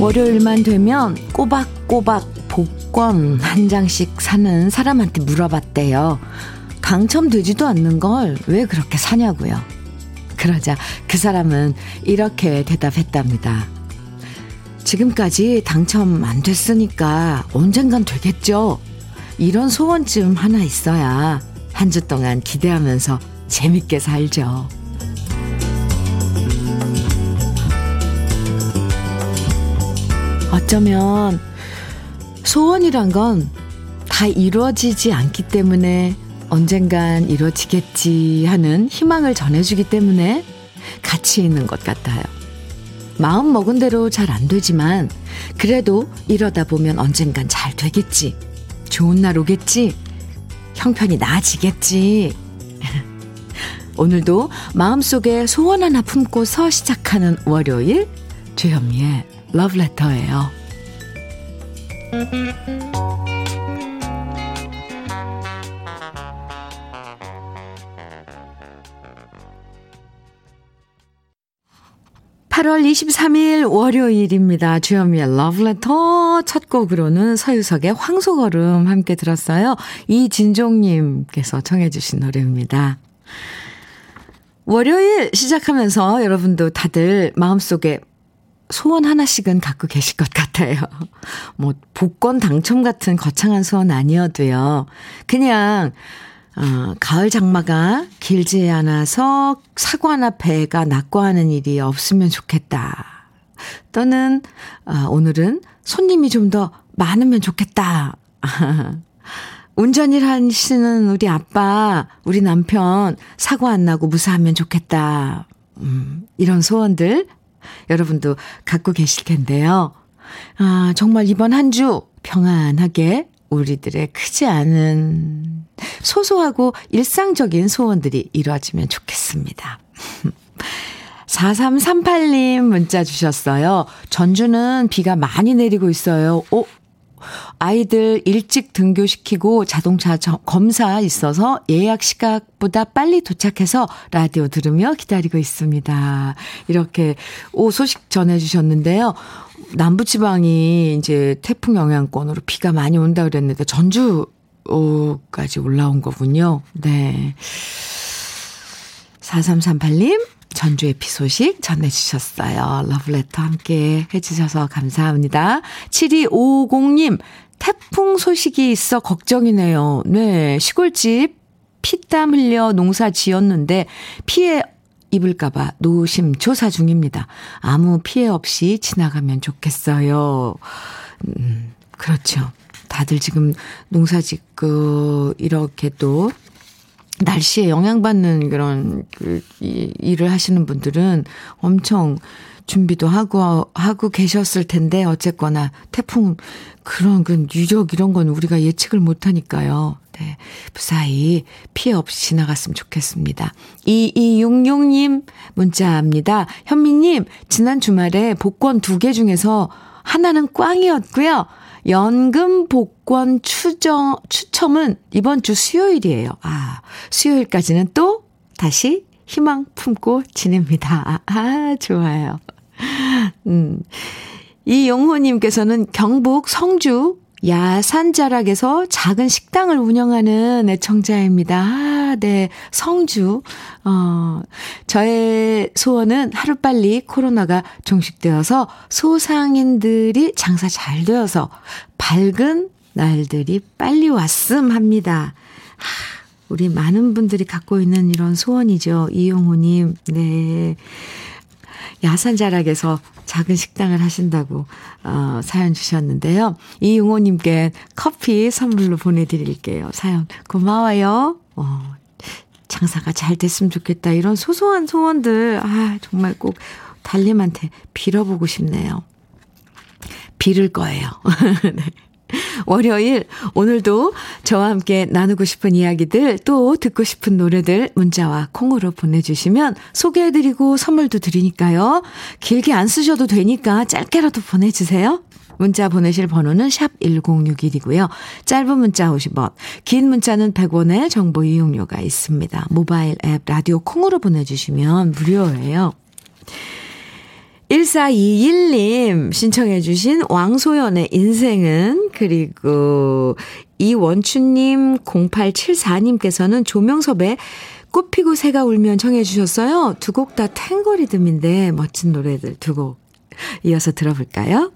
월요일만 되면 꼬박꼬박 복권 한 장씩 사는 사람한테 물어봤대요. 당첨되지도 않는 걸 왜 그렇게 사냐고요. 그러자 그 사람은 이렇게 대답했답니다. 지금까지 당첨 안 됐으니까 언젠간 되겠죠. 이런 소원쯤 하나 있어야 한 주 동안 기대하면서 재밌게 살죠. 어쩌면 소원이란 건 다 이루어지지 않기 때문에 언젠간 이루어지겠지 하는 희망을 전해주기 때문에 가치 있는 것 같아요. 마음 먹은 대로 잘 안 되지만 그래도 이러다 보면 언젠간 잘 되겠지. 좋은 날 오겠지. 형편이 나아지겠지. 오늘도 마음속에 소원 하나 품고서 시작하는 월요일 주현미의 러브레터예요. 8월 23일 월요일입니다. 주현미의 러브레터 첫 곡으로는 서유석의 황소걸음 함께 들었어요. 이진종님께서 청해 주신 노래입니다. 월요일 시작하면서 여러분도 다들 마음속에 소원 하나씩은 갖고 계실 것 같아요. 뭐, 복권 당첨 같은 거창한 소원 아니어도요. 그냥, 어, 가을 장마가 길지 않아서 사과나 배가 낙과하는 일이 없으면 좋겠다. 또는, 어, 오늘은 손님이 좀 더 많으면 좋겠다. 운전일 하시는 우리 아빠, 우리 남편 사고 안 나고 무사하면 좋겠다. 음, 이런 소원들 여러분도 갖고 계실 텐데요. 아, 정말 이번 한 주 평안하게 우리들의 크지 않은 소소하고 일상적인 소원들이 이루어지면 좋겠습니다. 4338님 문자 주셨어요. 전주는 비가 많이 내리고 있어요. 오, 아이들 일찍 등교시키고 자동차 검사 있어서 예약 시각보다 빨리 도착해서 라디오 들으며 기다리고 있습니다. 이렇게 오 소식 전해주셨는데요. 남부지방이 이제 태풍 영향권으로 비가 많이 온다 그랬는데 전주 까지 올라온 거군요. 네. 4338님, 전주의 비 소식 전해주셨어요. 러브레터 함께 해주셔서 감사합니다. 7250님, 태풍 소식이 있어 걱정이네요. 네, 시골집 피땀 흘려 농사 지었는데 피해 입을까봐 노심초사 중입니다. 아무 피해 없이 지나가면 좋겠어요. 음, 그렇죠. 다들 지금 농사 짓고 이렇게 또 날씨에 영향받는 그런 그 이, 일을 하시는 분들은 엄청 준비도 하고 하고 계셨을 텐데 어쨌거나 태풍 그런 그 유력 이런 건 우리가 예측을 못 하니까요. 네. 무사히 피해 없이 지나갔으면 좋겠습니다. 2266님 문자입니다. 현미 님, 지난 주말에 복권 두 개 중에서 하나는 꽝이었고요. 연금 복권 추정, 추첨은 이번 주 수요일이에요. 아, 수요일까지는 또 다시 희망 품고 지냅니다. 아, 좋아요. 음. 이용호님께서는 경북 성주 야산자락에서 작은 식당을 운영하는 애청자입니다. 아, 네. 성주. 어, 저의 소원은 하루빨리 코로나가 종식되어서 소상인들이 장사 잘 되어서 밝은 날들이 빨리 왔음 합니다. 하, 우리 많은 분들이 갖고 있는 이런 소원이죠. 이용호님. 네. 야산 자락에서 작은 식당을 하신다고 어, 사연 주셨는데요. 이용호님께 커피 선물로 보내드릴게요. 사연 고마워요. 어, 장사가 잘 됐으면 좋겠다. 이런 소소한 소원들 아 정말 꼭 달님한테 빌어보고 싶네요. 빌을 거예요. 네. 월요일, 오늘도 저와 함께 나누고 싶은 이야기들, 또 듣고 싶은 노래들 문자와 콩으로 보내주시면 소개해드리고 선물도 드리니까요. 길게 안 쓰셔도 되니까 짧게라도 보내주세요. 문자 보내실 번호는 샵 1061이고요. 짧은 문자 50원, 긴 문자는 100원의 정보 이용료가 있습니다. 모바일 앱 라디오 콩으로 보내주시면 무료예요. 1421님 신청해 주신 왕소연의 인생은 그리고 이원춘님 0874님께서는 조명섭의 꽃피고 새가 울면 청해 주셨어요. 두 곡 다 탱거리듬인데 멋진 노래들 두 곡 이어서 들어볼까요?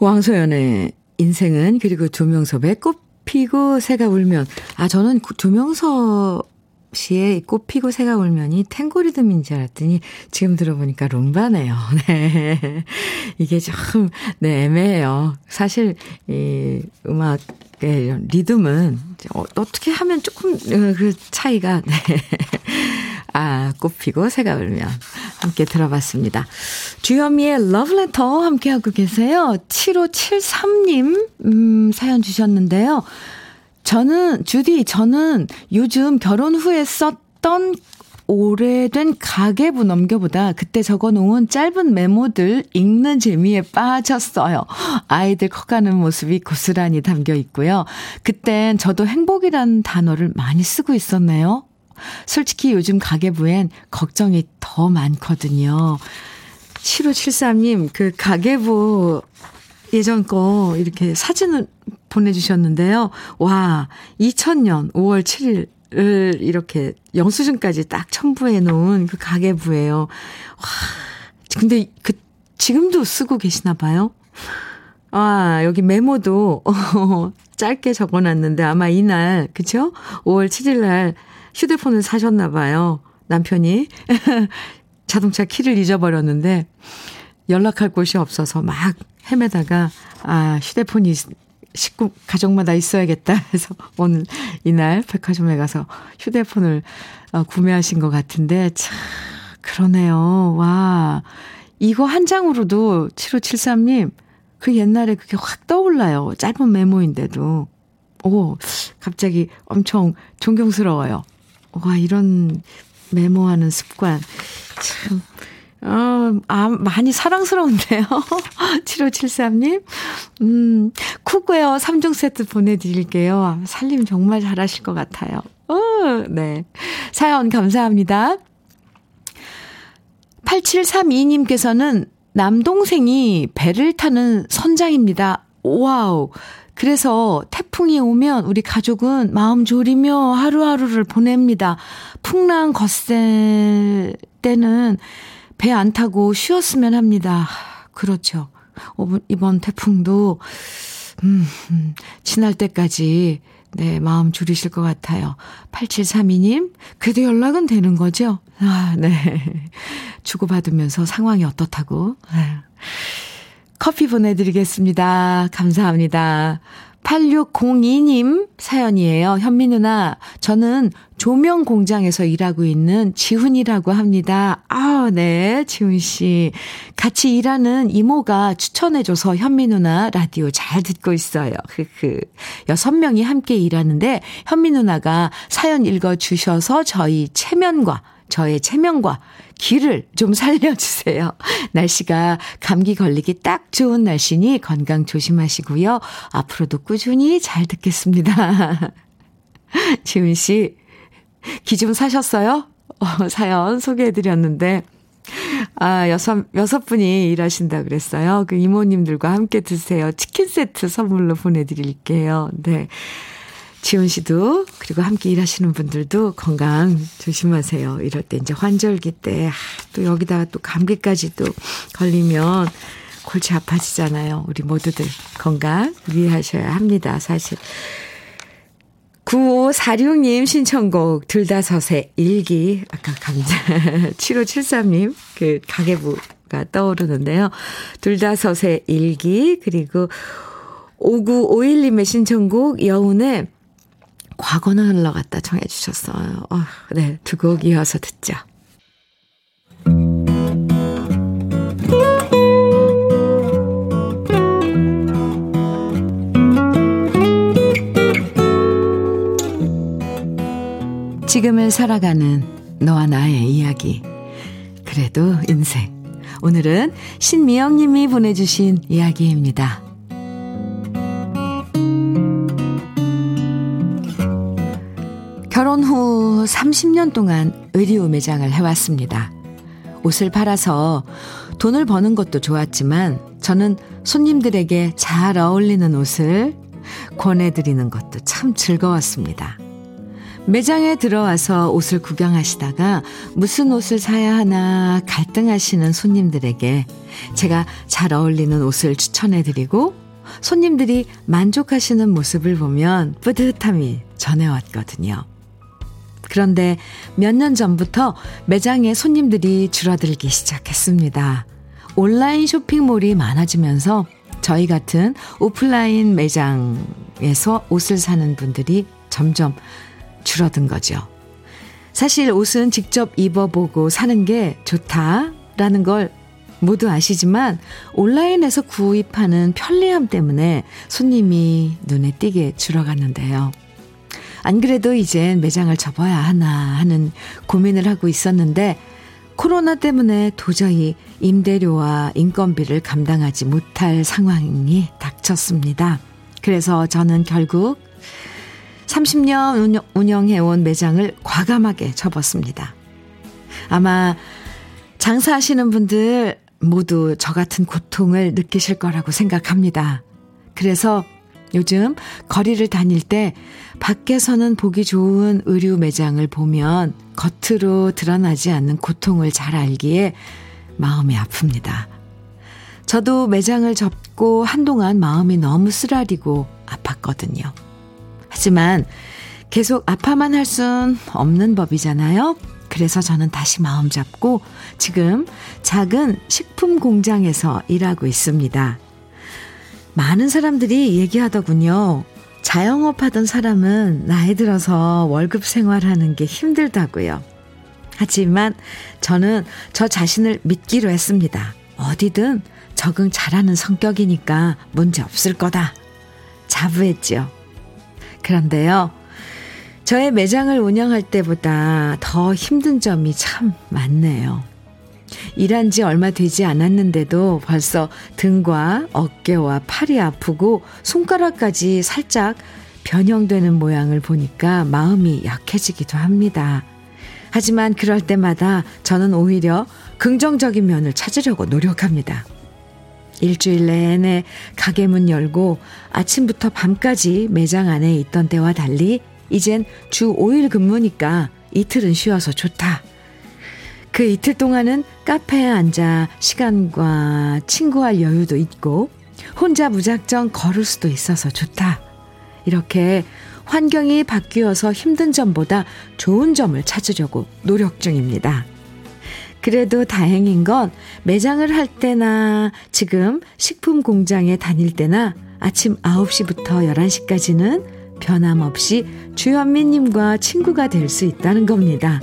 왕소연의 인생은 그리고 조명섭의 꽃 피고 새가 울면. 아 저는 조명섭 씨의 꽃 피고 새가 울면이 탱고리듬인 줄 알았더니 지금 들어보니까 rum바네요. 네. 이게 좀, 네, 애매해요. 사실, 이 음악의 이런 리듬은 어, 어떻게 하면 조금 어, 그 차이가, 네. 아, 꽃 피고 새가 울면. 함께 들어봤습니다. 주현미의 러브레터 함께하고 계세요. 7573님, 음, 사연 주셨는데요. 저는, 주디, 저는 요즘 결혼 후에 썼던 오래된 가계부 넘겨보다 그때 적어 놓은 짧은 메모들 읽는 재미에 빠졌어요. 아이들 커가는 모습이 고스란히 담겨 있고요. 그땐 저도 행복이라는 단어를 많이 쓰고 있었네요. 솔직히 요즘 가계부엔 걱정이 더 많거든요. 7573님, 그 가계부 예전 거 이렇게 사진을 보내주셨는데요. 와, 2000년 5월 7일 이렇게 영수증까지 딱 첨부해 놓은 그 가계부예요. 와, 근데 그, 지금도 쓰고 계시나 봐요. 아, 여기 메모도 어, 짧게 적어 놨는데 아마 이날, 그쵸? 5월 7일 날 휴대폰을 사셨나 봐요. 남편이. 자동차 키를 잊어버렸는데 연락할 곳이 없어서 막 헤매다가 아, 휴대폰이 식구 가족마다 있어야겠다 해서 오늘 이날 백화점에 가서 휴대폰을 어, 구매하신 것 같은데 참 그러네요. 와. 이거 한 장으로도 7573님 그 옛날에 그게 확 떠올라요. 짧은 메모인데도. 오, 갑자기 엄청 존경스러워요. 와, 이런 메모하는 습관. 참, 어, 아, 많이 사랑스러운데요. 7573님. 음, cookware 3종 세트 보내드릴게요. 살림 정말 잘하실 것 같아요. 어, 네. 사연 감사합니다. 8732님께서는 남동생이 배를 타는 선장입니다. wow. 그래서 태풍이 오면 우리 가족은 마음 졸이며 하루하루를 보냅니다. 풍랑 거셀 때는 배 안 타고 쉬었으면 합니다. 그렇죠. 이번 태풍도, 음, 음, 지날 때까지, 네, 마음 줄이실 것 같아요. 8732님, 그래도 연락은 되는 거죠? 아, 네. 주고받으면서 상황이 어떻다고. 네. 커피 보내드리겠습니다. 감사합니다. 8602님 사연이에요. 현미 누나, 저는 조명 공장에서 일하고 있는 지훈이라고 합니다. 아, 네, 지훈 씨. 같이 일하는 이모가 추천해줘서 현미 누나 라디오 잘 듣고 있어요. 흐흐. 여섯 명이 함께 일하는데 현미 누나가 사연 읽어주셔서 저희 체면과 저의 체면과 길을 좀 살려주세요. 날씨가 감기 걸리기 딱 좋은 날씨니 건강 조심하시고요. 앞으로도 꾸준히 잘 듣겠습니다. 지훈 씨, 기 좀 사셨어요? 어, 사연 소개해드렸는데, 아, 여섯, 여섯 분이 일하신다 그랬어요. 그 이모님들과 함께 드세요. 치킨 세트 선물로 보내드릴게요. 네. 지훈 씨도 그리고 함께 일하시는 분들도 건강 조심하세요. 이럴 때 이제 환절기 때 또 여기다가 또 감기까지 또 걸리면 골치 아파지잖아요. 우리 모두들 건강 유의하셔야 합니다. 사실. 9546님 신청곡 둘다섯의 일기 아까 감자 7573님 그 가계부가 떠오르는데요. 둘다섯의 일기 그리고 5951님의 신청곡 여운의 과거는 흘러갔다 청해 주셨어요. 어, 네, 두 곡 이어서 듣죠. 지금을 살아가는 너와 나의 이야기. 그래도 인생. 오늘은 신미영 님이 보내주신 이야기입니다. 결혼 후 30년 동안 의류 매장을 해왔습니다. 옷을 팔아서 돈을 버는 것도 좋았지만 저는 손님들에게 잘 어울리는 옷을 권해드리는 것도 참 즐거웠습니다. 매장에 들어와서 옷을 구경하시다가 무슨 옷을 사야 하나 갈등하시는 손님들에게 제가 잘 어울리는 옷을 추천해드리고 손님들이 만족하시는 모습을 보면 뿌듯함이 전해왔거든요. 그런데 몇 년 전부터 매장에 손님들이 줄어들기 시작했습니다. 온라인 쇼핑몰이 많아지면서 저희 같은 오프라인 매장에서 옷을 사는 분들이 점점 줄어든 거죠. 사실 옷은 직접 입어보고 사는 게 좋다라는 걸 모두 아시지만 온라인에서 구입하는 편리함 때문에 손님이 눈에 띄게 줄어갔는데요. 안 그래도 이젠 매장을 접어야 하나 하는 고민을 하고 있었는데 코로나 때문에 도저히 임대료와 인건비를 감당하지 못할 상황이 닥쳤습니다. 그래서 저는 결국 30년 운영해온 매장을 과감하게 접었습니다. 아마 장사하시는 분들 모두 저 같은 고통을 느끼실 거라고 생각합니다. 그래서 요즘 거리를 다닐 때 밖에서는 보기 좋은 의류 매장을 보면 겉으로 드러나지 않는 고통을 잘 알기에 마음이 아픕니다. 저도 매장을 접고 한동안 마음이 너무 쓰라리고 아팠거든요. 하지만 계속 아파만 할 순 없는 법이잖아요. 그래서 저는 다시 마음 잡고 지금 작은 식품 공장에서 일하고 있습니다. 많은 사람들이 얘기하더군요. 자영업 하던 사람은 나이 들어서 월급 생활하는 게 힘들다고요. 하지만 저는 저 자신을 믿기로 했습니다. 어디든 적응 잘하는 성격이니까 문제 없을 거다. 자부했지요. 그런데요. 저의 매장을 운영할 때보다 더 힘든 점이 참 많네요. 일한 지 얼마 되지 않았는데도 벌써 등과 어깨와 팔이 아프고 손가락까지 살짝 변형되는 모양을 보니까 마음이 약해지기도 합니다. 하지만 그럴 때마다 저는 오히려 긍정적인 면을 찾으려고 노력합니다. 일주일 내내 가게 문 열고 아침부터 밤까지 매장 안에 있던 때와 달리 이젠 주 5일 근무니까 이틀은 쉬어서 좋다. 그 이틀 동안은 카페에 앉아 시간과 친구할 여유도 있고 혼자 무작정 걸을 수도 있어서 좋다. 이렇게 환경이 바뀌어서 힘든 점보다 좋은 점을 찾으려고 노력 중입니다. 그래도 다행인 건 매장을 할 때나 지금 식품 공장에 다닐 때나 아침 9시부터 11시까지는 변함없이 주현미님과 친구가 될 수 있다는 겁니다.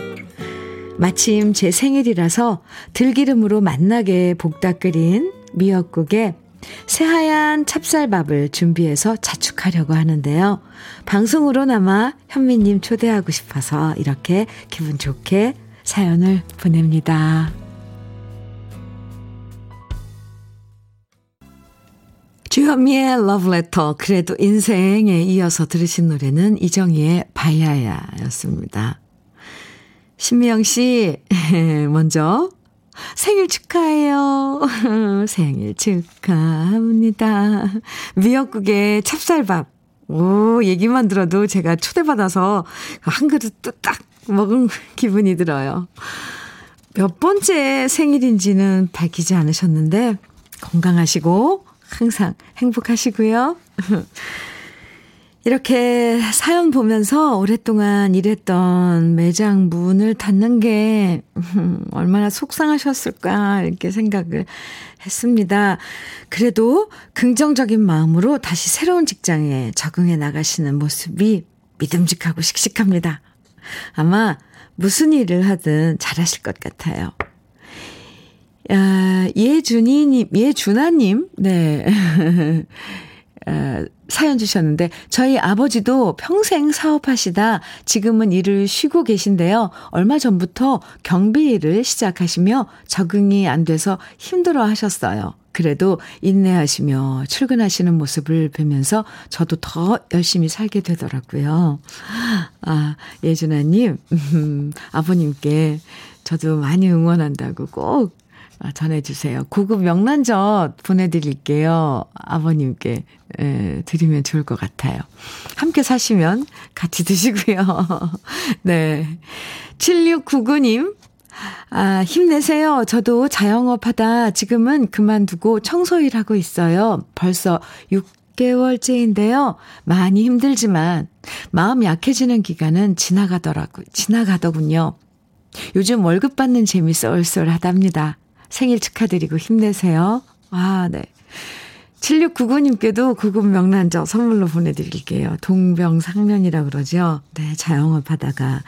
마침 제 생일이라서 들기름으로 만나게 볶다 끓인 미역국에 새하얀 찹쌀밥을 준비해서 자축하려고 하는데요. 방송으로나마 현미님 초대하고 싶어서 이렇게 기분 좋게 사연을 보냅니다. 주현미의 러브레터 그래도 인생에 이어서 들으신 노래는 이정희의 바야야였습니다. 신미영 씨, 먼저 생일 축하해요. 생일 축하합니다. 미역국에 찹쌀밥. 오, 얘기만 들어도 제가 초대받아서 한 그릇 뚝딱 먹은 기분이 들어요. 몇 번째 생일인지는 밝히지 않으셨는데, 건강하시고, 항상 행복하시고요. 이렇게 사연 보면서 오랫동안 일했던 매장 문을 닫는 게 얼마나 속상하셨을까 이렇게 생각을 했습니다. 그래도 긍정적인 마음으로 다시 새로운 직장에 적응해 나가시는 모습이 믿음직하고 씩씩합니다. 아마 무슨 일을 하든 잘하실 것 같아요. 아, 예준이님, 예준아님, 네. 에, 사연 주셨는데 저희 아버지도 평생 사업하시다 지금은 일을 쉬고 계신데요. 얼마 전부터 경비 일을 시작하시며 적응이 안 돼서 힘들어 하셨어요. 그래도 인내하시며 출근하시는 모습을 보면서 저도 더 열심히 살게 되더라고요. 아, 예준아님, 음, 아버님께 저도 많이 응원한다고 꼭 전해주세요. 고급 명란젓 보내드릴게요. 아버님께 에, 드리면 좋을 것 같아요. 함께 사시면 같이 드시고요. 네. 7699님, 아, 힘내세요. 저도 자영업 하다 지금은 그만두고 청소일 하고 있어요. 벌써 6개월째인데요. 많이 힘들지만 마음 약해지는 기간은 지나가더라고, 지나가더군요. 요즘 월급 받는 재미 쏠쏠하답니다. 생일 축하드리고 힘내세요. 아, 네. 7699님께도 구급 명란젓 선물로 보내드릴게요. 동병상련이라 그러죠. 네, 자영업 하다가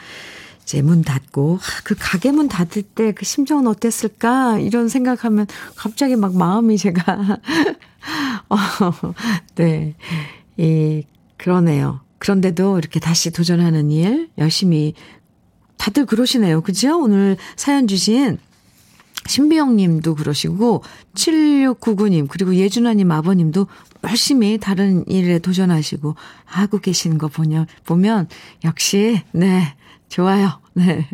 이제 문 닫고 아, 그 가게 문 닫을 때 그 심정은 어땠을까 이런 생각하면 갑자기 막 마음이 제가 어, 네. 이 그러네요. 그런데도 이렇게 다시 도전하는 일 열심히 다들 그러시네요. 그죠? 오늘 사연 주신 신비영 님도 그러시고 7699님 그리고 예준아님 아버님도 열심히 다른 일에 도전하시고 하고 계시는 거 보면 보면 역시 네 좋아요. 네.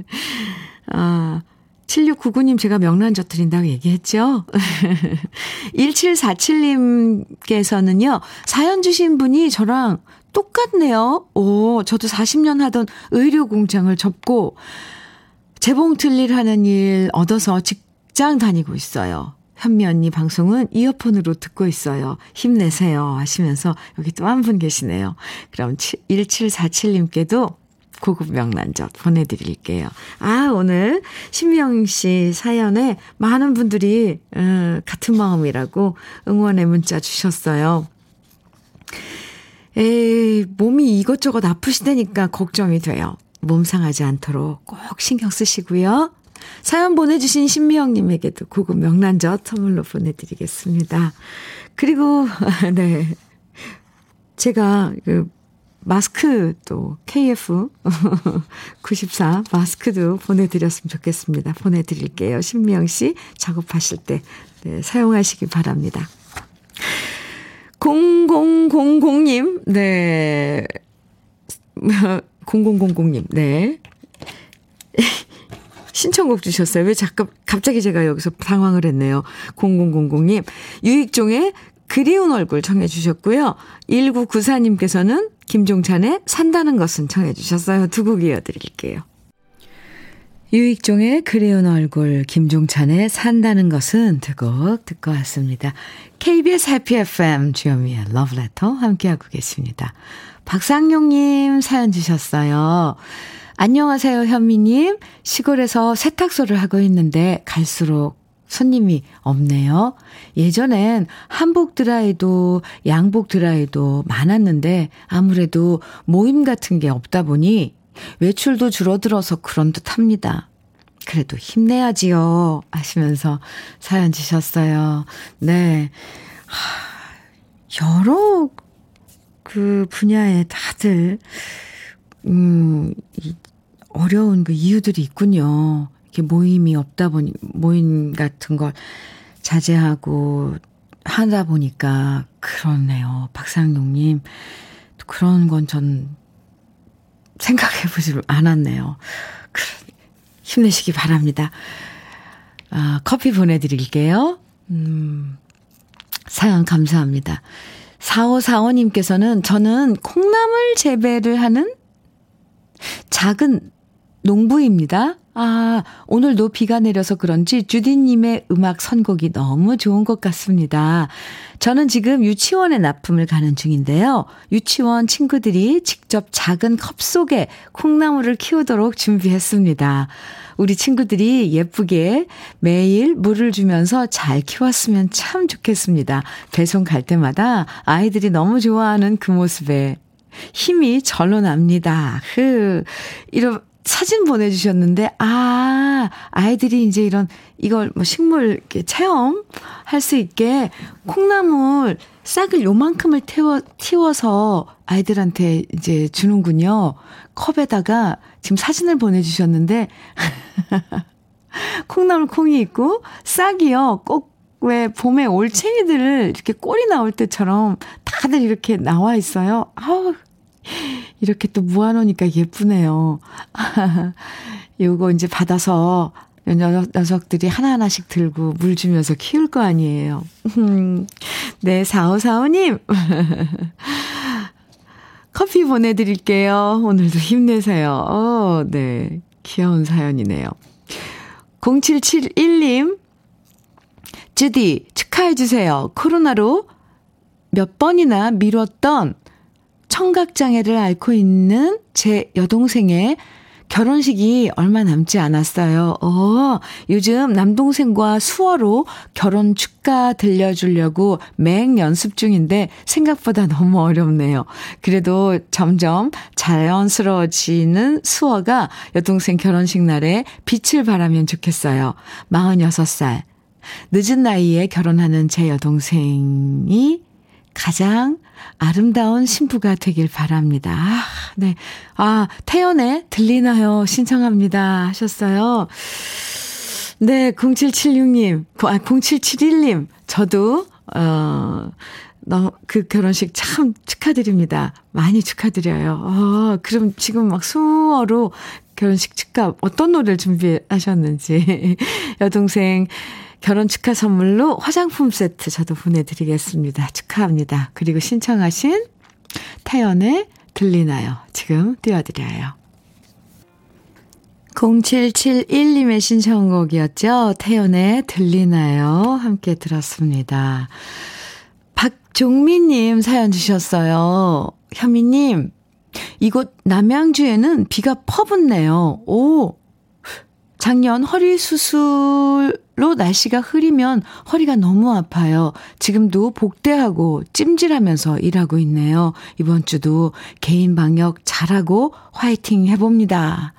아, 7699님 제가 명란 젓 드린다고 얘기했죠? 1747님께서는요, 사연 주신 분이 저랑 똑같네요. 오, 저도 40년 하던 의료 공장을 접고 재봉 틀릴 하는 일 얻어서 직 장 다니고 있어요. 현미 언니 방송은 이어폰으로 듣고 있어요. 힘내세요. 하시면서 여기 또 한 분 계시네요. 그럼 1747님께도 고급 명란젓 보내드릴게요. 아, 오늘 신미영 씨 사연에 많은 분들이, 음, 같은 마음이라고 응원의 문자 주셨어요. 에이, 몸이 이것저것 아프시다니까 걱정이 돼요. 몸 상하지 않도록 꼭 신경 쓰시고요. 사연 보내주신 신미영님에게도 고급 명란젓 선물로 보내드리겠습니다. 그리고, 네. 제가 그 마스크 또 KF 94 마스크도 보내드렸으면 좋겠습니다. 보내드릴게요. 신미영 씨 작업하실 때 네, 사용하시기 바랍니다. 0000님, 네. 0000님, 네. 신청곡 주셨어요. 왜 잠깐, 갑자기 제가 여기서 당황을 했네요. 0000님, 유익종의 그리운 얼굴 청해 주셨고요. 1994님께서는 김종찬의 산다는 것은 청해 주셨어요. 두 곡 이어드릴게요. 유익종의 그리운 얼굴, 김종찬의 산다는 것은 두 곡 듣고 왔습니다. KBS 해피 FM 주현미의 러브레터 함께하고 계십니다. 박상용님 사연 주셨어요. 안녕하세요, 현미님. 시골에서 세탁소를 하고 있는데 갈수록 손님이 없네요. 예전엔 한복 드라이도 양복 드라이도 많았는데 아무래도 모임 같은 게 없다 보니 외출도 줄어들어서 그런 듯 합니다. 그래도 힘내야지요. 하시면서 사연 주셨어요. 네. 하, 여러 그 분야에 다들, 음, 어려운 그 이유들이 있군요. 이렇게 모임이 없다 보니, 모임 같은 걸 자제하고 하다 보니까 그렇네요. 박상용님. 그런 건 전 생각해 보지 않았네요. 힘내시기 바랍니다. 아, 커피 보내드릴게요. 음, 사연 감사합니다. 4545님께서는 저는 콩나물 재배를 하는 작은 농부입니다. 아, 오늘도 비가 내려서 그런지 주디님의 음악 선곡이 너무 좋은 것 같습니다. 저는 지금 유치원에 납품을 가는 중인데요. 유치원 친구들이 직접 작은 컵 속에 콩나물을 키우도록 준비했습니다. 우리 친구들이 예쁘게 매일 물을 주면서 잘 키웠으면 참 좋겠습니다. 배송 갈 때마다 아이들이 너무 좋아하는 그 모습에 힘이 절로 납니다. 흐, 이런, 사진 보내주셨는데, 아, 아이들이 이제 이런, 이걸 뭐 식물 이렇게 체험 할 수 있게 콩나물 싹을 요만큼을 태워, 틔워서 아이들한테 이제 주는군요. 컵에다가 지금 사진을 보내주셨는데, 콩나물 콩이 있고, 싹이요. 꼭 왜 봄에 올챙이들을 이렇게 꼬리 나올 때처럼 다들 이렇게 나와 있어요. 아우, 이렇게 또 모아놓으니까 예쁘네요. 요거 이제 받아서 녀석들이 하나하나씩 들고 물 주면서 키울 거 아니에요. 네, 4545님. 커피 보내드릴게요. 오늘도 힘내세요. 어, 네. 귀여운 사연이네요. 0771님. 주디, 축하해주세요. 코로나로 몇 번이나 미뤘던 청각장애를 앓고 있는 제 여동생의 결혼식이 얼마 남지 않았어요. 어, 요즘 남동생과 수어로 결혼 축가 들려주려고 맹 연습 중인데 생각보다 너무 어렵네요. 그래도 점점 자연스러워지는 수어가 여동생 결혼식 날에 빛을 발하면 좋겠어요. 46살. 늦은 나이에 결혼하는 제 여동생이 가장 아름다운 신부가 되길 바랍니다. 아, 네. 아, 태연의 들리나요? 신청합니다. 하셨어요. 네, 0776님, 아, 0771님, 저도, 어, 너, 그 결혼식 참 축하드립니다. 많이 축하드려요. 어, 그럼 지금 막 수어로 결혼식 축하, 어떤 노래를 준비하셨는지. 여동생, 결혼 축하 선물로 화장품 세트 저도 보내드리겠습니다. 축하합니다. 그리고 신청하신 태연의 들리나요? 지금 띄워드려요. 0771님의 신청곡이었죠. 태연의 들리나요? 함께 들었습니다. 박종민님 사연 주셨어요. 현미님, 이곳 남양주에는 비가 퍼붓네요. 오, 작년 허리 수술 로 날씨가 흐리면 허리가 너무 아파요. 지금도 복대하고 찜질하면서 일하고 있네요. 이번 주도 개인 방역 잘하고 화이팅 해봅니다.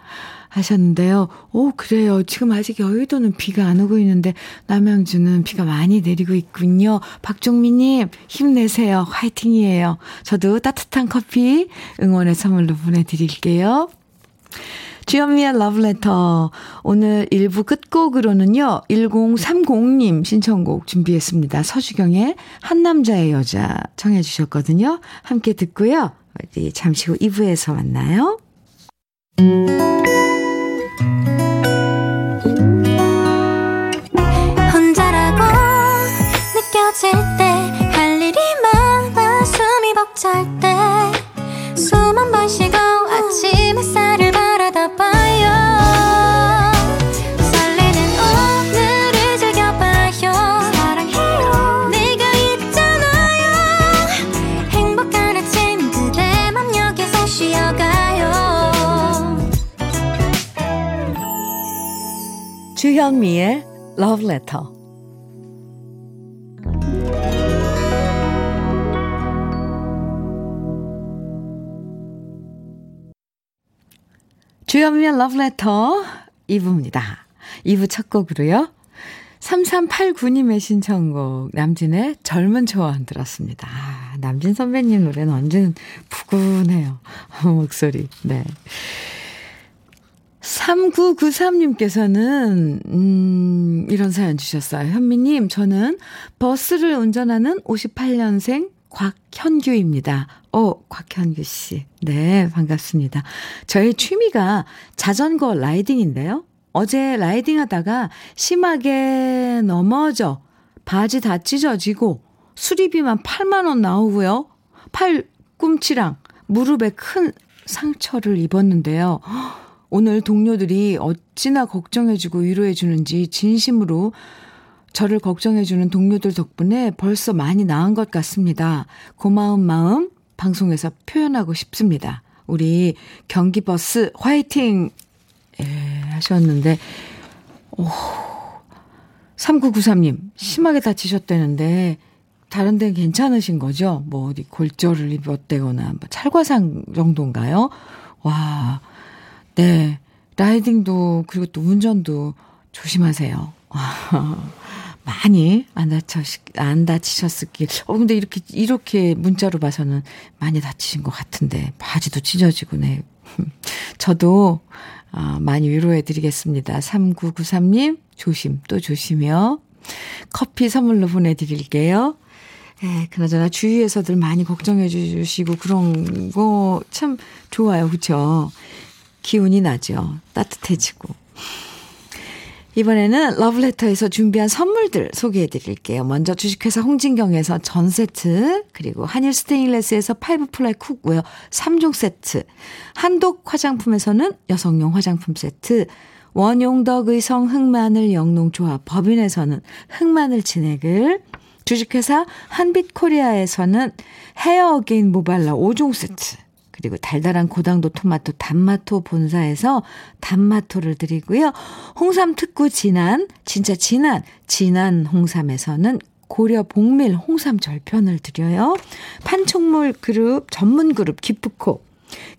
하셨는데요. 오, 그래요. 지금 아직 여의도는 비가 안 오고 있는데 남양주는 비가 많이 내리고 있군요. 박종민님, 힘내세요. 화이팅이에요. 저도 따뜻한 커피 응원의 선물로 보내드릴게요. 주현미의 러브레터. 오늘 1부 끝곡으로는요, 1030님 신청곡 준비했습니다. 서주경의 한 남자의 여자 청해주셨거든요. 함께 듣고요. 잠시 후 2부에서 만나요. 혼자라고 느껴질 때, 할 일이 많아 숨이 벅찰 때, 숨 한 번 쉬고 아침 햇살을 주현미의 Love Letter. 주현미의 Love Letter 2부입니다. 2부 첫 곡으로요. 3389님의 신청곡 남진의 젊은 초원 들었습니다. 아, 남진 선배님 노래는 언제는 푸근해요. 목소리. 네. 3993님께서는, 음, 이런 사연 주셨어요. 현미님, 저는 버스를 운전하는 58년생 곽현규입니다. 어, 곽현규 씨. 네, 반갑습니다. 저의 취미가 자전거 라이딩인데요. 어제 라이딩 하다가 심하게 넘어져 바지 다 찢어지고 수리비만 8만원 나오고요. 팔 꿈치랑 무릎에 큰 상처를 입었는데요. 오늘 동료들이 어찌나 걱정해주고 위로해주는지 진심으로 저를 걱정해주는 동료들 덕분에 벌써 많이 나은 것 같습니다. 고마운 마음 방송에서 표현하고 싶습니다. 우리 경기버스 화이팅! 예, 하셨는데, 오, 3993님, 심하게 다치셨다는데, 다른 데는 괜찮으신 거죠? 뭐 어디 골절을 입었다거나, 뭐 찰과상 정도인가요? 와, 네. 라이딩도, 그리고 또 운전도 조심하세요. 많이 안 다쳐, 안 다치셨을길. 어, 근데 이렇게, 이렇게 문자로 봐서는 많이 다치신 것 같은데, 바지도 찢어지고, 네. 저도, 아, 많이 위로해 드리겠습니다. 3993님, 조심, 또 조심해요. 커피 선물로 보내 드릴게요. 에, 그나저나 주위에서들 많이 걱정해 주시고 그런 거 참 좋아요. 그쵸? 기운이 나죠. 따뜻해지고. 이번에는 러브레터에서 준비한 선물들 소개해 드릴게요. 먼저 주식회사 홍진경에서 전 세트, 그리고 한일 스테인레스에서 five ply cookware 3종 세트, 한독 화장품에서는 여성용 화장품 세트, 원용덕 의성 흑마늘 영농조합 법인에서는 흑마늘 진액을, 주식회사 한빛 코리아에서는 헤어 어게인 모발라 5종 세트, 그리고 달달한 고당도 토마토 단마토 본사에서 단마토를 드리고요. 홍삼 특구 진한, 진짜 진한, 진한 홍삼에서는 고려 봉밀 홍삼 절편을 드려요. 판촉물 그룹, 전문 그룹 기프코.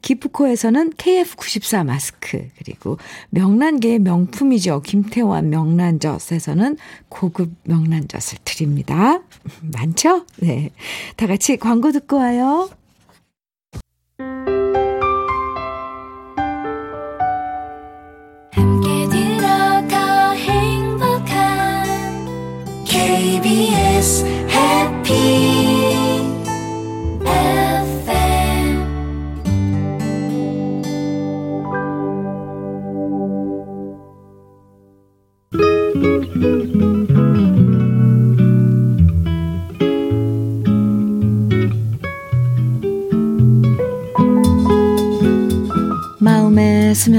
기프코에서는 KF94 마스크, 그리고 명란계의 명품이죠. 김태환 명란젓에서는 고급 명란젓을 드립니다. 많죠? 네. 다 같이 광고 듣고 와요.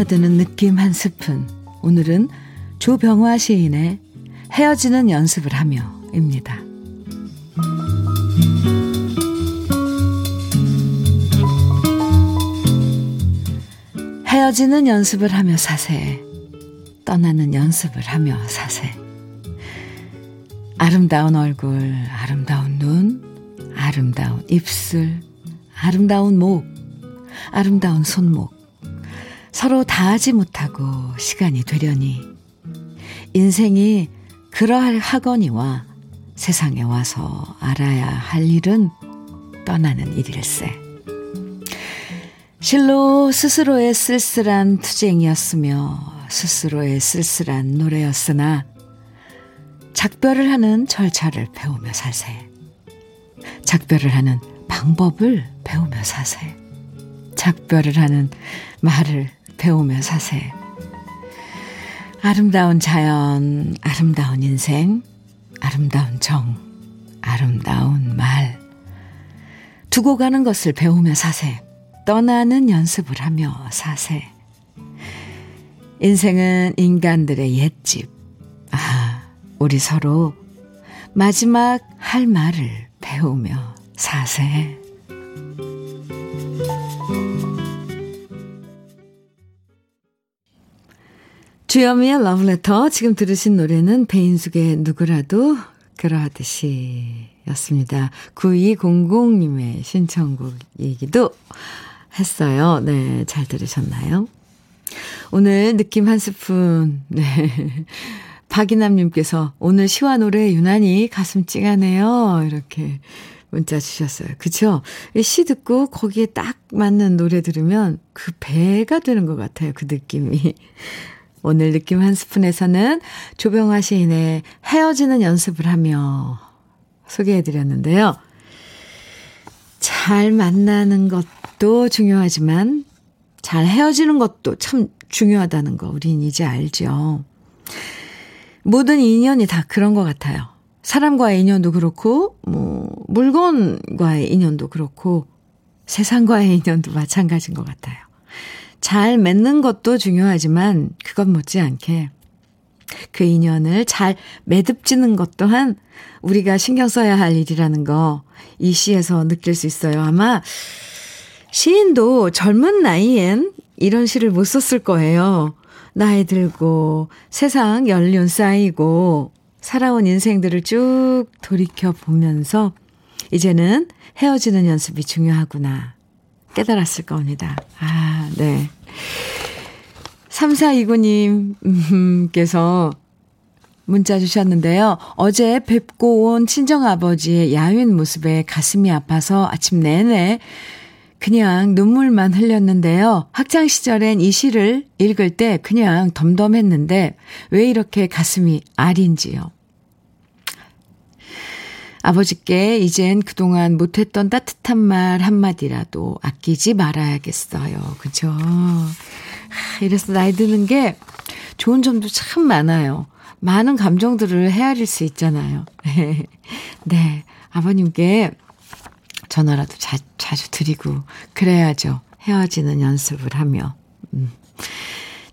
스며드는 느낌 한 스푼. 오늘은 조병화 시인의 헤어지는 연습을 하며입니다. 헤어지는 연습을 하며 사세. 떠나는 연습을 하며 사세. 아름다운 얼굴, 아름다운 눈, 아름다운 입술, 아름다운 목, 아름다운 손목. 서로 다하지 못하고 시간이 되려니 인생이 그러하거니와 세상에 와서 알아야 할 일은 떠나는 일일세. 실로 스스로의 쓸쓸한 투쟁이었으며 스스로의 쓸쓸한 노래였으나 작별을 하는 절차를 배우며 사세. 작별을 하는 방법을 배우며 사세. 작별을 하는 말을 배우며 사세. 아름다운 자연, 아름다운 인생, 아름다운 정, 아름다운 말. 두고 가는 것을 배우며 사세. 떠나는 연습을 하며 사세. 인생은 인간들의 옛집. 아, 우리 서로 마지막 할 말을 배우며 사세. 주여미의 러브레터 지금 들으신 노래는 배인숙의 누구라도 그러하듯이 였습니다. 9200님의 신청곡이기도 했어요. 네, 잘 들으셨나요? 오늘 느낌 한 스푼, 네. 박이남님께서 오늘 시와 노래 유난히 가슴 찡하네요. 이렇게 문자 주셨어요. 그쵸? 시 듣고 거기에 딱 맞는 노래 들으면 그 배가 되는 것 같아요. 그 느낌이. 오늘 느낌 한 스푼에서는 조병화 시인의 헤어지는 연습을 하며 소개해 드렸는데요. 잘 만나는 것도 중요하지만 잘 헤어지는 것도 참 중요하다는 거 우린 이제 알죠. 모든 인연이 다 그런 것 같아요. 사람과의 인연도 그렇고, 뭐, 물건과의 인연도 그렇고, 세상과의 인연도 마찬가지인 것 같아요. 잘 맺는 것도 중요하지만 그것 못지않게 그 인연을 잘 매듭지는 것 또한 우리가 신경 써야 할 일이라는 거 이 시에서 느낄 수 있어요. 아마 시인도 젊은 나이엔 이런 시를 못 썼을 거예요. 나이 들고 세상 연륜 쌓이고 살아온 인생들을 쭉 돌이켜 보면서 이제는 헤어지는 연습이 중요하구나 깨달았을 겁니다. 아, 네. 3429님께서 문자 주셨는데요. 어제 뵙고 온 친정아버지의 야윈 모습에 가슴이 아파서 아침 내내 그냥 눈물만 흘렸는데요. 학창 시절엔 이 시를 읽을 때 그냥 덤덤했는데 왜 이렇게 가슴이 아린지요. 아버지께 이젠 그동안 못했던 따뜻한 말 한마디라도 아끼지 말아야겠어요. 그죠? 이래서 나이 드는 게 좋은 점도 참 많아요. 많은 감정들을 헤아릴 수 있잖아요. 네. 아버님께 전화라도 자, 자주 드리고 그래야죠. 헤어지는 연습을 하며. 음.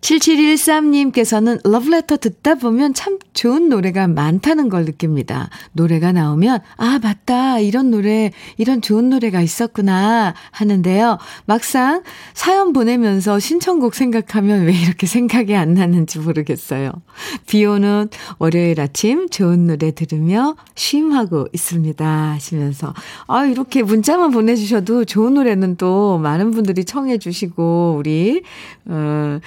7713님께서는 러브레터 듣다 보면 참 좋은 노래가 많다는 걸 느낍니다. 노래가 나오면, 아, 맞다. 이런 노래, 이런 좋은 노래가 있었구나. 하는데요. 막상 사연 보내면서 신청곡 생각하면 왜 이렇게 생각이 안 나는지 모르겠어요. 비 오는 월요일 아침 좋은 노래 들으며 쉼하고 있습니다. 하시면서. 아, 이렇게 문자만 보내주셔도 좋은 노래는 또 많은 분들이 청해주시고, 우리, 어,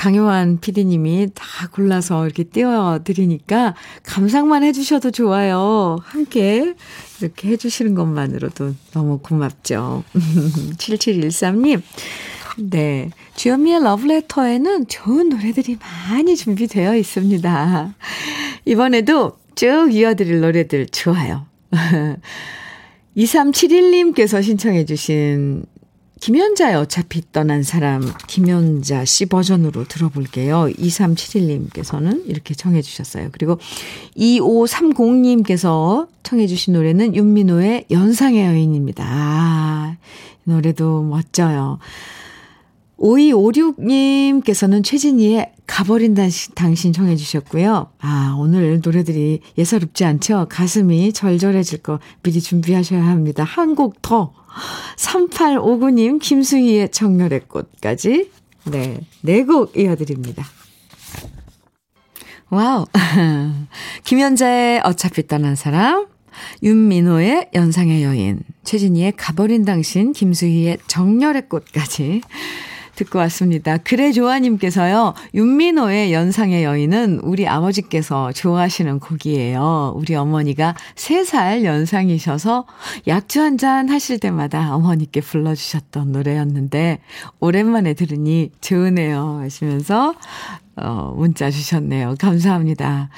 강요한 PD님이 다 골라서 이렇게 띄워드리니까 감상만 해주셔도 좋아요. 함께 이렇게 해주시는 것만으로도 너무 고맙죠. 7713님. 네. 주현미의 러브레터에는 좋은 노래들이 많이 준비되어 있습니다. 이번에도 쭉 이어드릴 노래들 좋아요. 2371님께서 신청해 주신 김연자의 어차피 떠난 사람 김연자 씨 버전으로 들어볼게요. 2371님께서는 이렇게 청해 주셨어요. 그리고 2530님께서 청해 주신 노래는 윤민호의 연상의 여인입니다. 아, 이 노래도 멋져요. 5256님께서는 최진희의 가버린 당신 청해 주셨고요. 아, 오늘 노래들이 예사롭지 않죠? 가슴이 절절해질 거 미리 준비하셔야 합니다. 한 곡 더. 3859님, 김수희의 정열의 꽃까지. 네, 네 곡 이어드립니다. 와우. 김현자의 어차피 떠난 사람, 윤민호의 연상의 여인, 최진희의 가버린 당신, 김수희의 정열의 꽃까지 듣고 왔습니다. 그래 조아님께서요, 윤민호의 연상의 여인은 우리 아버지께서 좋아하시는 곡이에요. 우리 어머니가 3살 연상이셔서 약주 한 잔 하실 때마다 어머니께 불러주셨던 노래였는데, 오랜만에 들으니 좋으네요. 하시면서, 어, 문자 주셨네요. 감사합니다.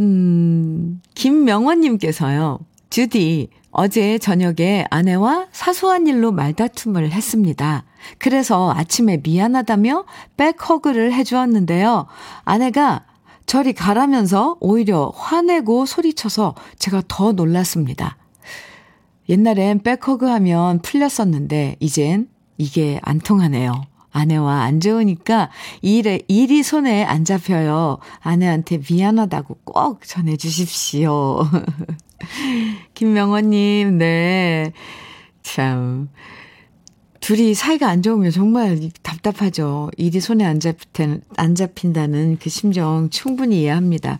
음, 김명원님께서요, 주디, 어제 저녁에 아내와 사소한 일로 말다툼을 했습니다. 그래서 아침에 미안하다며 백허그를 해주었는데요. 아내가 저리 가라면서 오히려 화내고 소리쳐서 제가 더 놀랐습니다. 옛날엔 백허그 하면 풀렸었는데, 이젠 이게 안 통하네요. 아내와 안 좋으니까 일에, 일이 손에 안 잡혀요. 아내한테 미안하다고 꼭 전해주십시오. 김명원님, 네. 참. 둘이 사이가 안 좋으면 정말 답답하죠. 일이 손에 안, 잡힌, 안 잡힌다는 그 심정 충분히 이해합니다.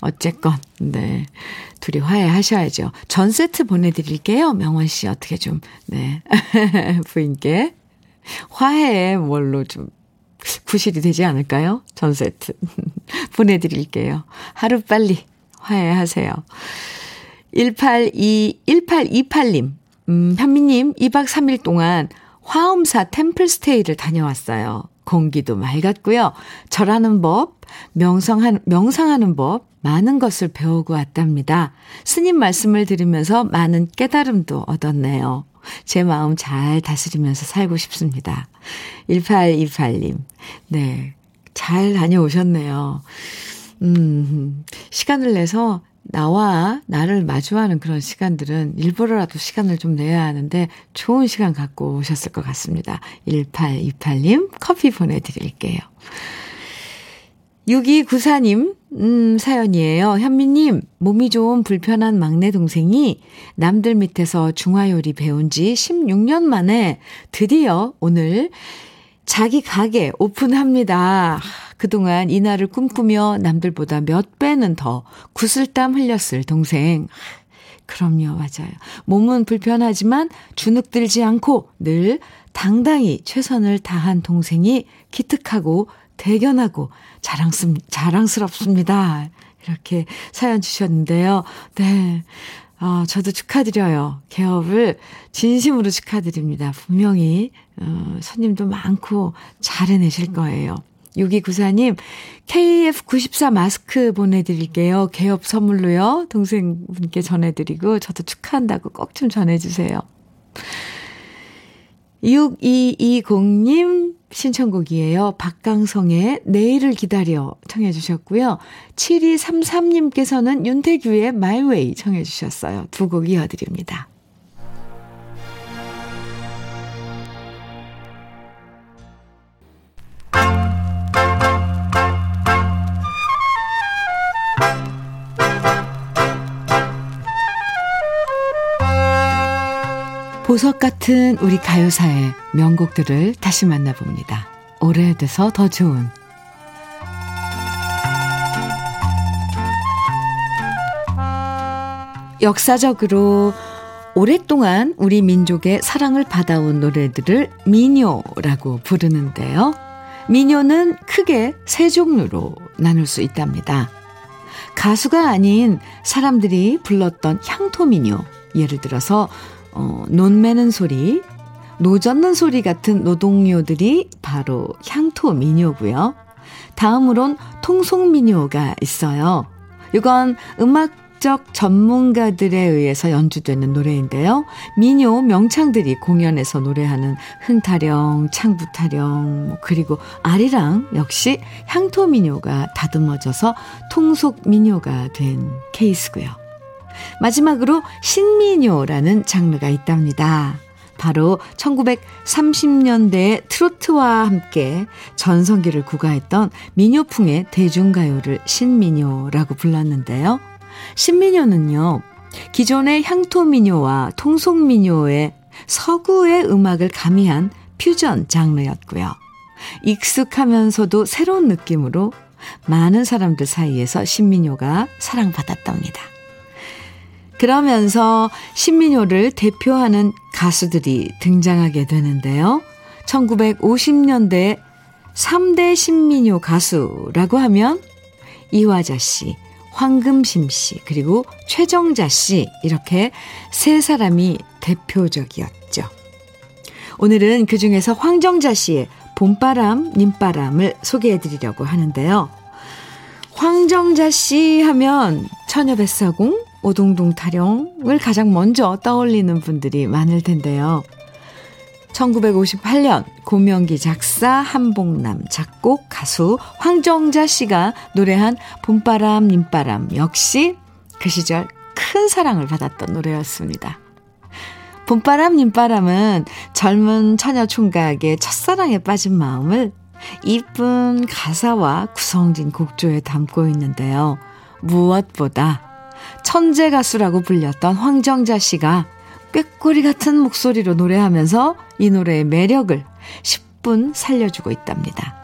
어쨌건, 네. 둘이 화해하셔야죠. 전 세트 보내드릴게요. 명원 씨, 어떻게 좀, 네. 부인께. 화해에 뭘로 좀 구실이 되지 않을까요? 전 세트. 보내드릴게요. 하루 빨리 화해하세요. 182, 1828님, 음, 현미님, 2박 3일 동안 화엄사 템플스테이를 다녀왔어요. 공기도 맑았고요. 절하는 법, 명상한, 명상하는 법, 많은 것을 배우고 왔답니다. 스님 말씀을 들으면서 많은 깨달음도 얻었네요. 제 마음 잘 다스리면서 살고 싶습니다. 1828님. 네. 잘 다녀오셨네요. 음, 시간을 내서 나와 나를 마주하는 그런 시간들은 일부러라도 시간을 좀 내야 하는데 좋은 시간 갖고 오셨을 것 같습니다. 1828님 커피 보내드릴게요. 6294님, 음, 사연이에요. 현미님, 몸이 좀 불편한 막내 동생이 남들 밑에서 중화요리 배운 지 16년 만에 드디어 오늘 자기 가게 오픈합니다. 그동안 이날을 꿈꾸며 남들보다 몇 배는 더 구슬땀 흘렸을 동생. 그럼요, 맞아요. 몸은 불편하지만 주눅들지 않고 늘 당당히 최선을 다한 동생이 기특하고 대견하고 자랑스, 자랑스럽습니다. 이렇게 사연 주셨는데요. 네. 어, 저도 축하드려요. 개업을 진심으로 축하드립니다. 분명히, 어, 손님도 많고 잘 해내실 거예요. 6294님, KF94 마스크 보내드릴게요. 개업 선물로요. 동생분께 전해드리고, 저도 축하한다고 꼭 좀 전해주세요. 6220님 신청곡이에요. 박강성의 내일을 기다려 청해 주셨고요. 7233님께서는 윤태규의 Way 청해 주셨어요. 두 곡 이어드립니다. 보석 같은 우리 가요사의 명곡들을 다시 만나봅니다. 오래돼서 더 좋은 역사적으로 오랫동안 우리 민족의 사랑을 받아온 노래들을 민요라고 부르는데요. 민요는 크게 세 종류로 나눌 수 있답니다. 가수가 아닌 사람들이 불렀던 향토 민요. 예를 들어서 어, 논 매는 소리, 노 젓는 소리 같은 노동요들이 바로 향토 민요고요. 다음으론 통속 민요가 있어요. 이건 음악적 전문가들에 의해서 연주되는 노래인데요. 민요 명창들이 공연에서 노래하는 흥타령, 창부타령, 뭐 그리고 아리랑 역시 향토 민요가 다듬어져서 통속 민요가 된 케이스고요. 마지막으로 신민요라는 장르가 있답니다. 바로 1930년대 트로트와 함께 전성기를 구가했던 민요풍의 대중가요를 신민요라고 불렀는데요. 신민요는요, 기존의 향토민요와 통속민요의 서구의 음악을 가미한 퓨전 장르였고요. 익숙하면서도 새로운 느낌으로 많은 사람들 사이에서 신민요가 사랑받았답니다. 그러면서 신민요를 대표하는 가수들이 등장하게 되는데요. 1950년대 3대 신민요 가수라고 하면 이화자 씨, 황금심 씨, 그리고 최정자 씨, 이렇게 세 사람이 대표적이었죠. 오늘은 그 중에서 황정자 씨의 봄바람, 님바람을 소개해 드리려고 하는데요. 황정자 씨 하면 처녀 뱃사공, 오동동 타령을 가장 먼저 떠올리는 분들이 많을 텐데요. 1958년 고명기 작사 한복남 작곡 가수 황정자 씨가 노래한 봄바람 님바람 역시 그 시절 큰 사랑을 받았던 노래였습니다. 봄바람 님바람은 젊은 처녀 총각의 첫사랑에 빠진 마음을 이쁜 가사와 구성진 곡조에 담고 있는데요. 무엇보다 천재 가수라고 불렸던 황정자 씨가 꾀꼬리 같은 목소리로 노래하면서 이 노래의 매력을 10분 살려주고 있답니다.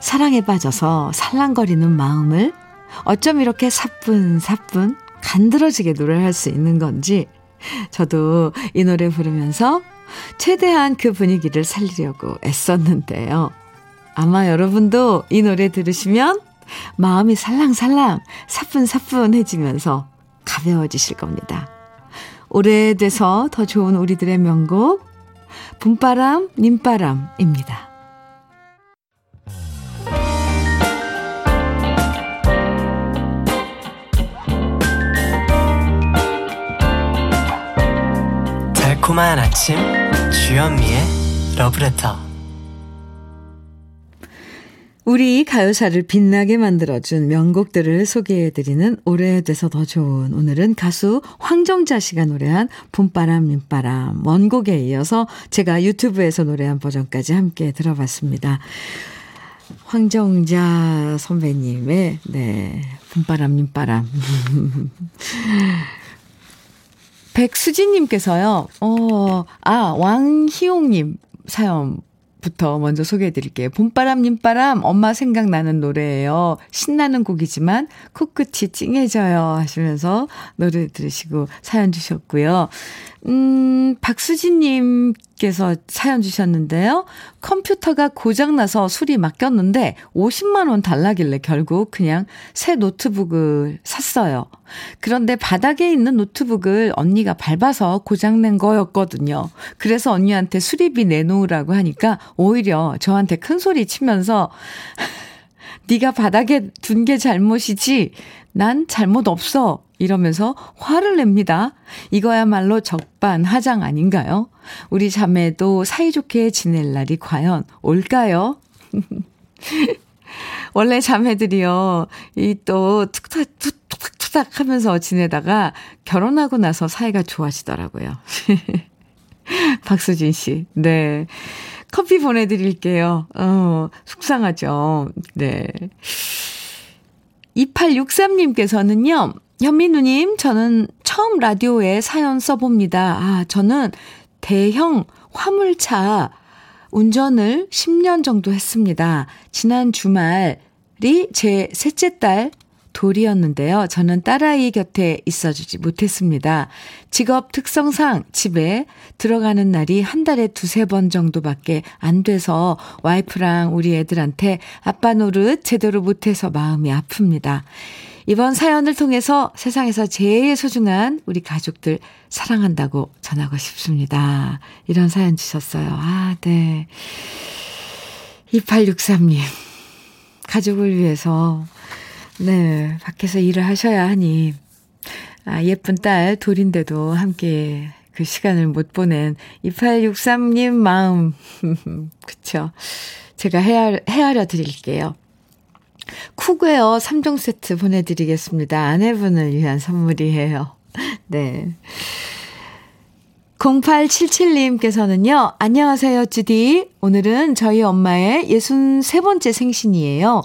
사랑에 빠져서 살랑거리는 마음을 어쩜 이렇게 사뿐사뿐 간드러지게 노래할 수 있는 건지 저도 이 노래 부르면서 최대한 그 분위기를 살리려고 애썼는데요. 아마 여러분도 이 노래 들으시면 마음이 살랑살랑 사뿐사뿐해지면서 가벼워지실 겁니다. 오래돼서 더 좋은 우리들의 명곡 봄바람 님바람입니다. 달콤한 아침 주현미의 러브레터 우리 가요사를 빛나게 만들어준 명곡들을 소개해드리는 오래돼서 더 좋은 오늘은 가수 황정자 씨가 노래한 봄바람 민바람 원곡에 이어서 제가 유튜브에서 노래한 버전까지 함께 들어봤습니다. 황정자 선배님의 네 봄바람 민바람 백수진님께서요. 어, 아 왕희용님 사연 부터 먼저 소개해 드릴게요. 봄바람, 님바람, 엄마 생각나는 노래예요. 신나는 곡이지만 코끝이 찡해져요. 하시면서 노래 들으시고 사연 주셨고요. 음, 박수진님께서 사연 주셨는데요. 컴퓨터가 고장나서 수리 맡겼는데 50만원 달라길래 결국 그냥 새 노트북을 샀어요. 그런데 바닥에 있는 노트북을 언니가 밟아서 고장낸 거였거든요. 그래서 언니한테 수리비 내놓으라고 하니까 오히려 저한테 큰 소리 치면서 네가 바닥에 둔 게 잘못이지 난 잘못 없어 이러면서 화를 냅니다. 이거야말로 적반하장 아닌가요? 우리 자매도 사이좋게 지낼 날이 과연 올까요? 원래 자매들이요, 이 또 툭탁, 툭탁, 툭탁 하면서 지내다가 결혼하고 나서 사이가 좋아지더라고요. 박수진 씨, 네. 커피 보내드릴게요. 어, 속상하죠. 네. 2863님께서는요, 현민우님, 저는 처음 라디오에 사연 써봅니다. 아, 저는 대형 화물차 운전을 10년 정도 했습니다. 지난 주말이 제 셋째 딸 돌이었는데요. 저는 딸아이 곁에 있어주지 못했습니다. 직업 특성상 집에 들어가는 날이 한 달에 두세 번 정도밖에 안 돼서 와이프랑 우리 애들한테 아빠 노릇 제대로 못해서 마음이 아픕니다. 이번 사연을 통해서 세상에서 제일 소중한 우리 가족들 사랑한다고 전하고 싶습니다. 이런 사연 주셨어요. 아, 네. 2863님. 가족을 위해서, 네, 밖에서 일을 하셔야 하니, 아, 예쁜 딸 돌인데도 함께 그 시간을 못 보낸 2863님 마음, 그쵸. 제가 헤아, 헤아려 드릴게요. 쿠웨어 3종 세트 보내드리겠습니다. 아내분을 위한 선물이에요. 네. 0877님께서는요, 안녕하세요, 주디. 오늘은 저희 엄마의 63번째 생신이에요.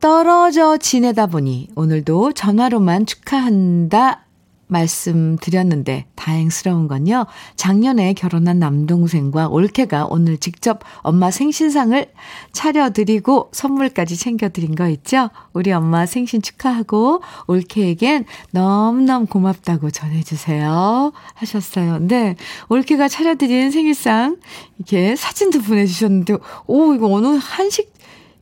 떨어져 지내다 보니 오늘도 전화로만 축하한다 말씀드렸는데 다행스러운 건요. 작년에 결혼한 남동생과 올케가 오늘 직접 엄마 생신상을 차려드리고 선물까지 챙겨드린 거 있죠? 우리 엄마 생신 축하하고 올케에겐 너무너무 고맙다고 전해주세요. 하셨어요. 네. 올케가 차려드린 생일상 이렇게 사진도 보내주셨는데 오 이거 어느 한식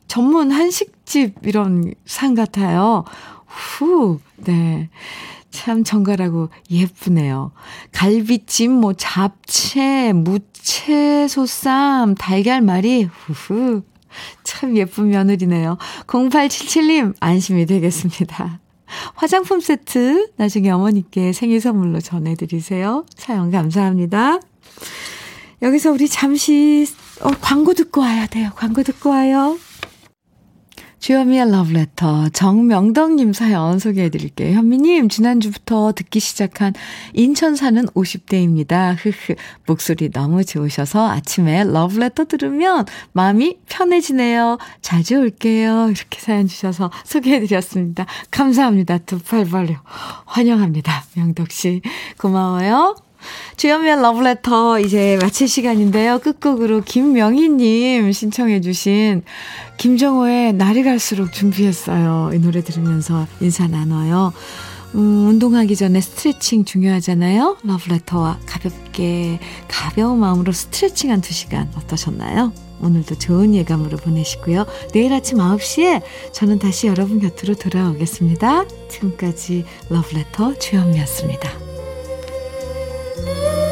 전문 한식집 이런 상 같아요. 후, 네. 참 정갈하고 예쁘네요. 갈비찜, 뭐 잡채, 무채 소쌈, 달걀말이, 후후. 참 예쁜 며느리네요. 0877님, 안심이 되겠습니다. 화장품 세트 나중에 어머니께 생일 선물로 전해드리세요. 사연 감사합니다. 여기서 우리 잠시 어, 광고 듣고 와야 돼요. 광고 듣고 와요. 주여미의 러브레터 정명덕님 사연 소개해 드릴게요. 현미님 지난주부터 듣기 시작한 인천 사는 50대입니다. 흐흐 목소리 너무 좋으셔서 아침에 러브레터 들으면 마음이 편해지네요. 자주 올게요. 이렇게 사연 주셔서 소개해 드렸습니다. 감사합니다. 두 팔 벌려 환영합니다. 명덕 씨 고마워요. 주연미의 러브레터 이제 마칠 시간인데요. 끝곡으로 김명희님 신청해주신 김정호의 날이 갈수록 준비했어요. 이 노래 들으면서 인사 나눠요. 음, 운동하기 전에 스트레칭 중요하잖아요. 러브레터와 가볍게, 가벼운 마음으로 스트레칭 한두 시간 어떠셨나요? 오늘도 좋은 예감으로 보내시고요. 내일 아침 9시에 저는 다시 여러분 곁으로 돌아오겠습니다. 지금까지 러브레터 주현미였습니다. Ooh.